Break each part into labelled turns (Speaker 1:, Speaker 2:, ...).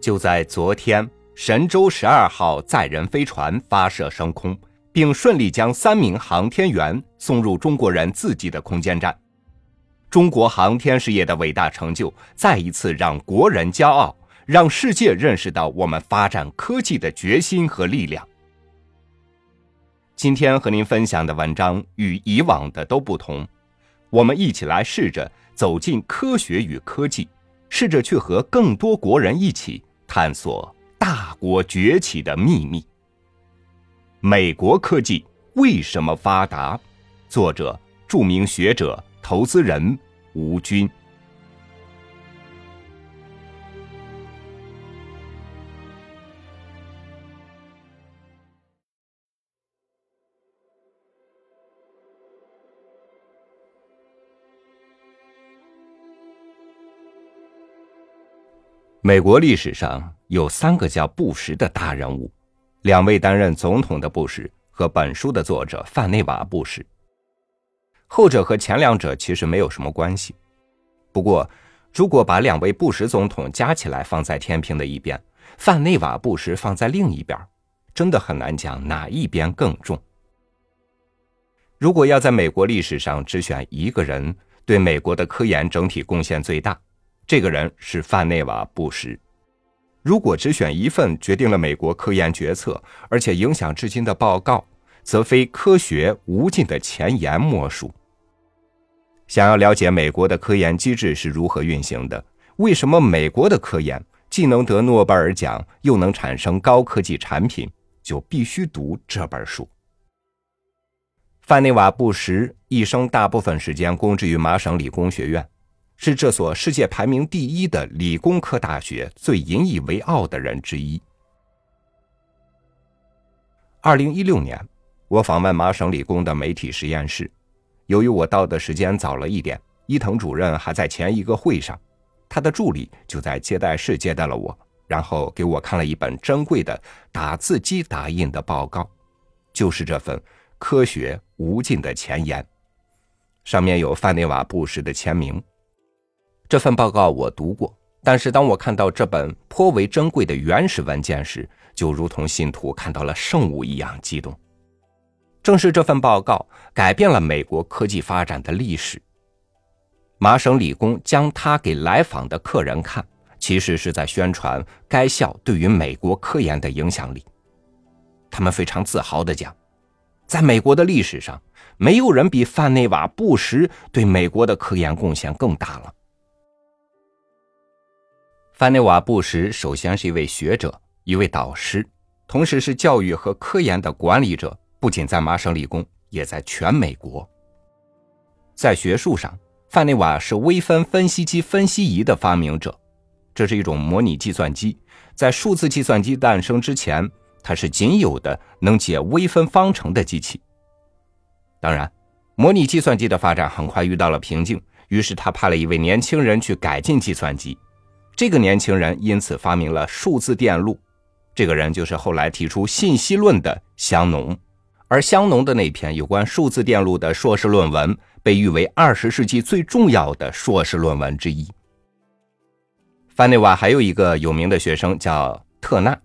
Speaker 1: 就在昨天，神舟十二号载人飞船发射升空，并顺利将三名航天员送入中国人自己的空间站。中国航天事业的伟大成就，再一次让国人骄傲，让世界认识到我们发展科技的决心和力量。今天和您分享的文章与以往的都不同，我们一起来试着走进科学与科技，试着去和更多国人一起探索大国崛起的秘密。美国科技为什么发达？作者：著名学者、投资人吴军。美国历史上有三个叫布什的大人物，两位担任总统的布什和本书的作者范内瓦·布什。后者和前两者其实没有什么关系。不过，如果把两位布什总统加起来放在天平的一边，范内瓦·布什放在另一边，真的很难讲哪一边更重。如果要在美国历史上只选一个人对美国的科研整体贡献最大，这个人是范内瓦·布什。如果只选一份决定了美国科研决策，而且影响至今的报告，则非科学无尽的前沿莫属。想要了解美国的科研机制是如何运行的，为什么美国的科研既能得诺贝尔奖，又能产生高科技产品，就必须读这本书。范内瓦·布什一生大部分时间供职于麻省理工学院。是这所世界排名第一的理工科大学最引以为傲的人之一。二零一六年，我访问麻省理工的媒体实验室，由于我到的时间早了一点，伊藤主任还在前一个会上，他的助理就在接待室接待了我，然后给我看了一本珍贵的打字机打印的报告，就是这份《科学无尽的前沿》，上面有范内瓦·布什的签名。这份报告我读过，但是当我看到这本颇为珍贵的原始文件时，就如同信徒看到了圣物一样激动。正是这份报告改变了美国科技发展的历史。麻省理工将它给来访的客人看，其实是在宣传该校对于美国科研的影响力。他们非常自豪地讲，在美国的历史上，没有人比范内瓦·布什对美国的科研贡献更大了。范内瓦·布什首先是一位学者，一位导师，同时是教育和科研的管理者。不仅在麻省理工，也在全美国。在学术上，范内瓦是微分分析机分析仪的发明者，这是一种模拟计算机。在数字计算机诞生之前，它是仅有的能解微分方程的机器。当然，模拟计算机的发展很快遇到了瓶颈，于是他派了一位年轻人去改进计算机。这个年轻人因此发明了数字电路，这个人就是后来提出信息论的香农，而香农的那篇有关数字电路的硕士论文被誉为二十世纪最重要的硕士论文之一。范内瓦还有一个有名的学生叫特纳，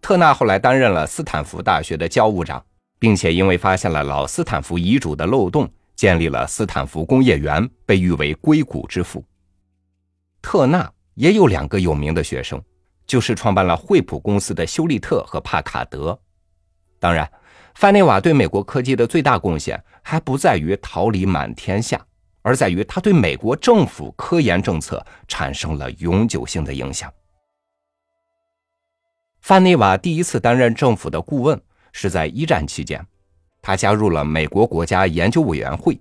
Speaker 1: 特纳后来担任了斯坦福大学的教务长，并且因为发现了老斯坦福遗嘱的漏洞，建立了斯坦福工业园，被誉为硅谷之父。特纳。也有两个有名的学生，就是创办了惠普公司的休利特和帕卡德。当然，范内瓦对美国科技的最大贡献还不在于桃李满天下，而在于他对美国政府科研政策产生了永久性的影响。范内瓦第一次担任政府的顾问是在一战期间，他加入了美国国家研究委员会。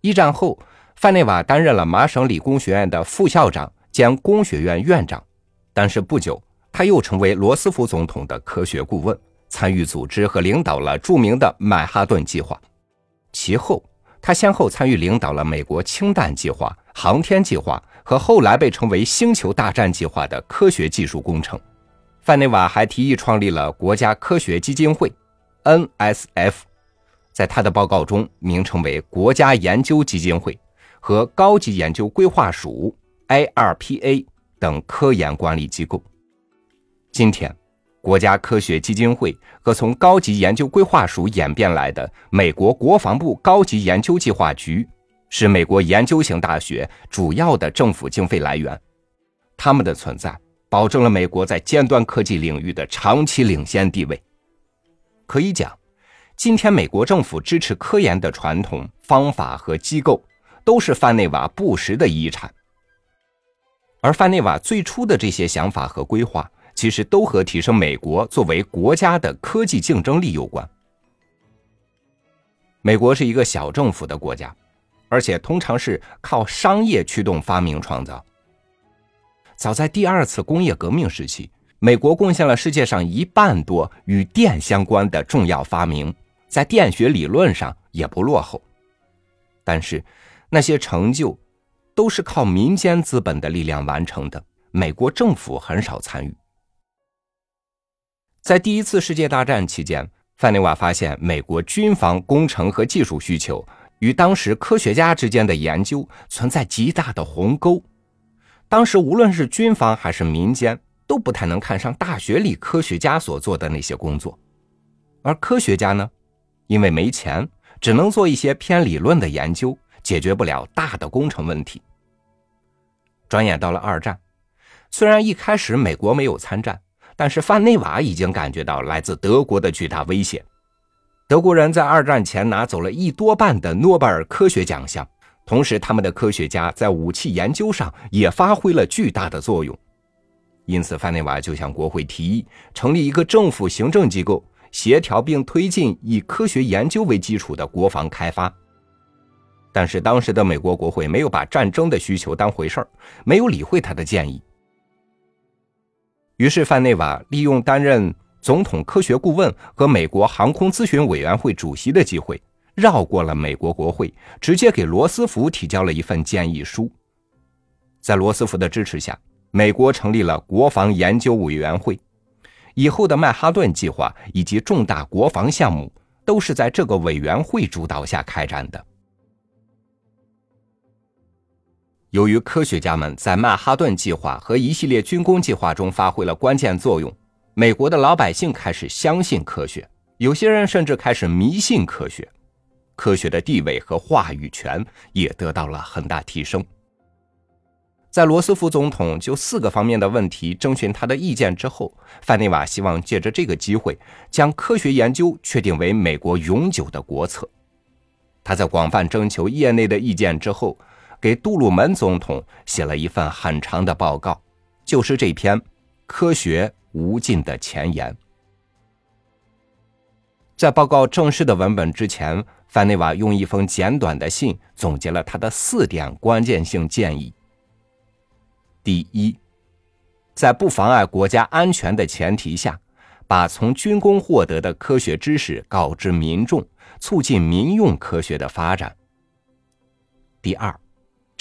Speaker 1: 一战后。范内瓦担任了麻省理工学院的副校长兼工学院院长，但是不久他又成为罗斯福总统的科学顾问，参与组织和领导了著名的曼哈顿计划。其后，他先后参与领导了美国氢弹计划、航天计划和后来被称为“星球大战计划”的科学技术工程。范内瓦还提议创立了国家科学基金会 （NSF），在他的报告中名称为国家研究基金会。和高级研究规划署 （IRPA） 等科研管理机构。今天，国家科学基金会和从高级研究规划署演变来的美国国防部高级研究计划局，是美国研究型大学主要的政府经费来源。他们的存在保证了美国在尖端科技领域的长期领先地位。可以讲，今天美国政府支持科研的传统方法和机构，都是范内瓦·布什的遗产。而范内瓦最初的这些想法和规划，其实都和提升美国作为国家的科技竞争力有关。美国是一个小政府的国家，而且通常是靠商业驱动发明创造。早在第二次工业革命时期，美国贡献了世界上一半多与电相关的重要发明，在电学理论上也不落后。但是，那些成就。都是靠民间资本的力量完成的，美国政府很少参与。在第一次世界大战期间，范内瓦发现美国军防工程和技术需求与当时科学家之间的研究存在极大的鸿沟。当时无论是军方还是民间，都不太能看上大学里科学家所做的那些工作，而科学家呢，因为没钱，只能做一些偏理论的研究。解决不了大的工程问题。转眼到了二战，虽然一开始美国没有参战，但是范内瓦已经感觉到来自德国的巨大威胁。德国人在二战前拿走了一多半的诺贝尔科学奖项，同时他们的科学家在武器研究上也发挥了巨大的作用。因此，范内瓦就向国会提议成立一个政府行政机构，协调并推进以科学研究为基础的国防开发。但是当时的美国国会没有把战争的需求当回事儿，没有理会他的建议。于是范内瓦利用担任总统科学顾问和美国航空咨询委员会主席的机会，绕过了美国国会，直接给罗斯福提交了一份建议书。在罗斯福的支持下，美国成立了国防研究委员会，以后的曼哈顿计划以及重大国防项目都是在这个委员会主导下开展的。由于科学家们在曼哈顿计划和一系列军工计划中发挥了关键作用，美国的老百姓开始相信科学，有些人甚至开始迷信科学，科学的地位和话语权也得到了很大提升。在罗斯福总统就四个方面的问题征询他的意见之后，范内瓦希望借着这个机会将科学研究确定为美国永久的国策。他在广泛征求业内的意见之后。给杜鲁门总统写了一份很长的报告，就是这篇《科学无尽的前言》。在报告正式的文本之前，范内瓦用一封简短的信总结了他的四点关键性建议：第一，在不妨碍国家安全的前提下，把从军工获得的科学知识告知民众，促进民用科学的发展；第二，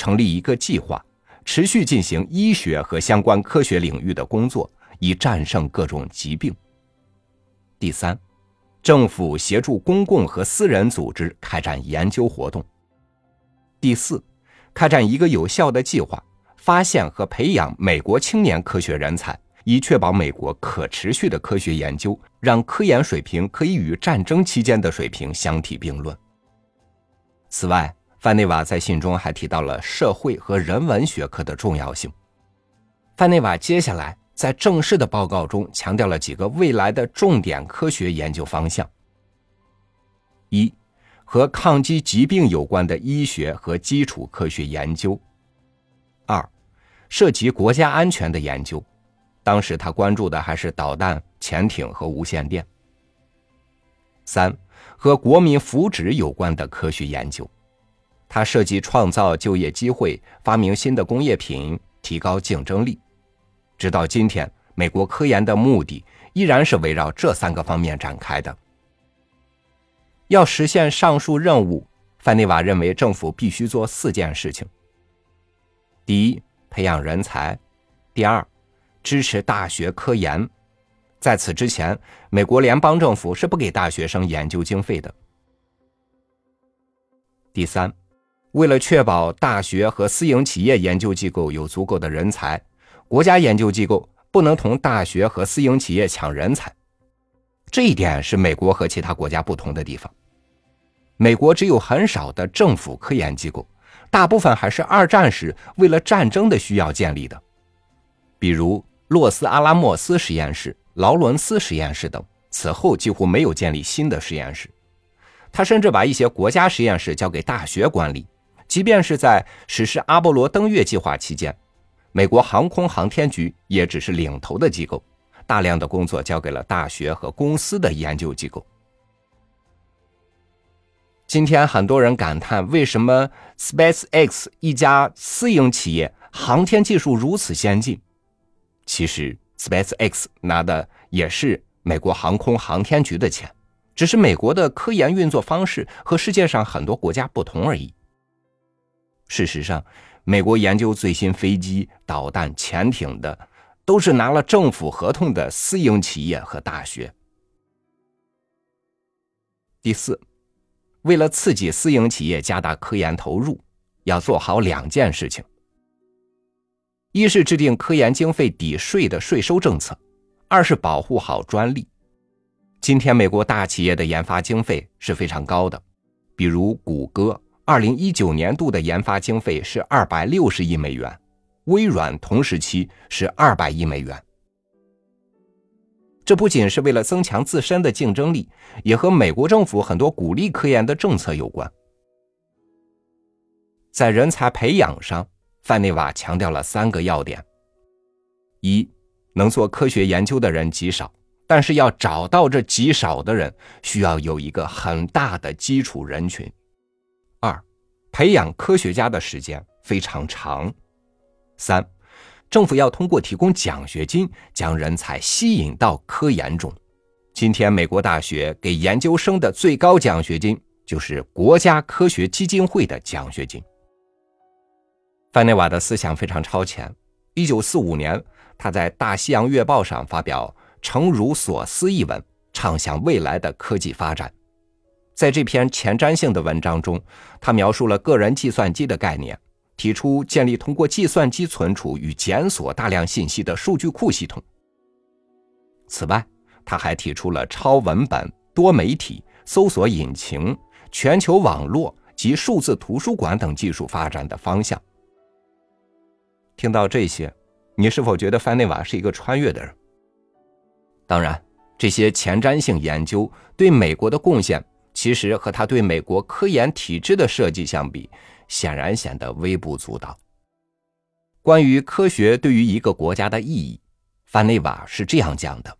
Speaker 1: 成立一个计划，持续进行医学和相关科学领域的工作，以战胜各种疾病。第三，政府协助公共和私人组织开展研究活动。第四，开展一个有效的计划，发现和培养美国青年科学人才，以确保美国可持续的科学研究，让科研水平可以与战争期间的水平相提并论。此外，范内瓦在信中还提到了社会和人文学科的重要性。范内瓦接下来在正式的报告中强调了几个未来的重点科学研究方向：一、和抗击疾病有关的医学和基础科学研究；二、涉及国家安全的研究，当时他关注的还是导弹、潜艇和无线电；三、和国民福祉有关的科学研究。他设计创造就业机会，发明新的工业品，提高竞争力。直到今天，美国科研的目的依然是围绕这三个方面展开的。要实现上述任务，范内瓦认为政府必须做四件事情：第一，培养人才；第二，支持大学科研。在此之前，美国联邦政府是不给大学生研究经费的。第三。为了确保大学和私营企业研究机构有足够的人才，国家研究机构不能同大学和私营企业抢人才，这一点是美国和其他国家不同的地方。美国只有很少的政府科研机构，大部分还是二战时为了战争的需要建立的，比如洛斯阿拉莫斯实验室、劳伦斯实验室等。此后几乎没有建立新的实验室。他甚至把一些国家实验室交给大学管理，即便是在实施阿波罗登月计划期间，美国航空航天局也只是领头的机构，大量的工作交给了大学和公司的研究机构。今天很多人感叹，为什么 SpaceX 一家私营企业航天技术如此先进？其实 SpaceX 拿的也是美国航空航天局的钱，只是美国的科研运作方式和世界上很多国家不同而已。事实上，美国研究最新飞机、导弹、潜艇的，都是拿了政府合同的私营企业和大学。第四。为了刺激私营企业加大科研投入，要做好两件事情：一是制定科研经费抵税的税收政策；二是保护好专利。今天，美国大企业的研发经费是非常高的，比如谷歌，二零一九年度的研发经费是二百六十亿美元，微软同时期是二百亿美元。这不仅是为了增强自身的竞争力，也和美国政府很多鼓励科研的政策有关。在人才培养上，范内瓦强调了三个要点：一，能做科学研究的人极少，但是要找到这极少的人，需要有一个很大的基础人群；培养科学家的时间非常长；三。政府要通过提供奖学金，将人才吸引到科研中。今天，美国大学给研究生的最高奖学金就是国家科学基金会的奖学金。范内瓦的思想非常超前。一九四五年，他在《大西洋月报》上发表《诚如所思》一文，畅想未来的科技发展。在这篇前瞻性的文章中，他描述了个人计算机的概念。提出建立通过计算机存储与检索大量信息的数据库系统。此外，他还提出了超文本、多媒体、搜索引擎、全球网络及数字图书馆等技术发展的方向。听到这些，你是否觉得范内瓦是一个穿越的人？当然，这些前瞻性研究对美国的贡献，其实和他对美国科研体制的设计相比。显然显得微不足道。关于科学对于一个国家的意义，范内瓦是这样讲的：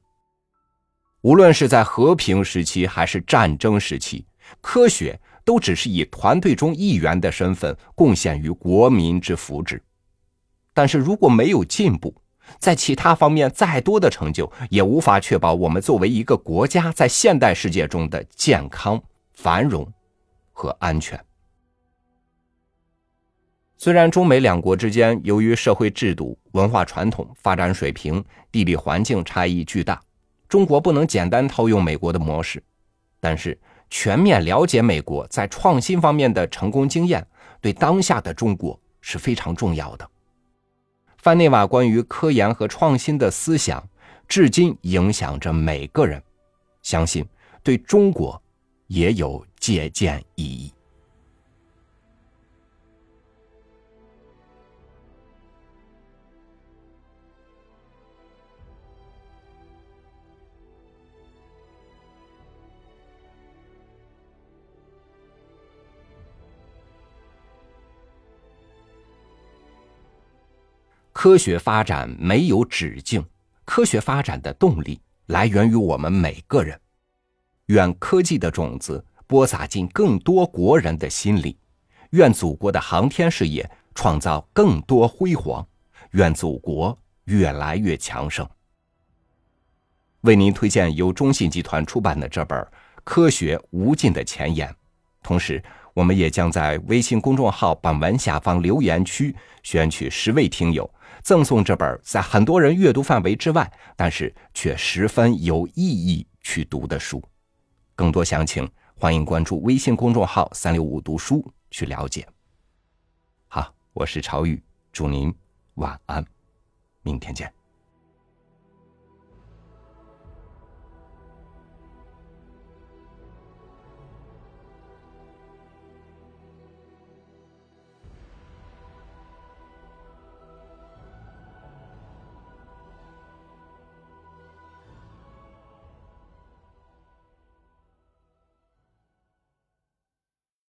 Speaker 1: 无论是在和平时期还是战争时期，科学都只是以团队中一员的身份贡献于国民之福祉。但是如果没有进步，在其他方面再多的成就，也无法确保我们作为一个国家在现代世界中的健康、繁荣和安全。虽然中美两国之间由于社会制度、文化传统、发展水平、地理环境差异巨大，中国不能简单套用美国的模式，但是全面了解美国在创新方面的成功经验，对当下的中国是非常重要的。范内瓦关于科研和创新的思想，至今影响着每个人，相信对中国也有借鉴意义。科学发展没有止境，科学发展的动力来源于我们每个人。愿科技的种子播撒进更多国人的心里，愿祖国的航天事业创造更多辉煌，愿祖国越来越强盛。为您推荐由中信集团出版的这本《科学无尽的前沿》，同时。我们也将在微信公众号本文下方留言区选取十位听友，赠送这本在很多人阅读范围之外，但是却十分有意义去读的书。更多详情，欢迎关注微信公众号“三六五读书”去了解。好，我是朝宇，祝您晚安。明天见。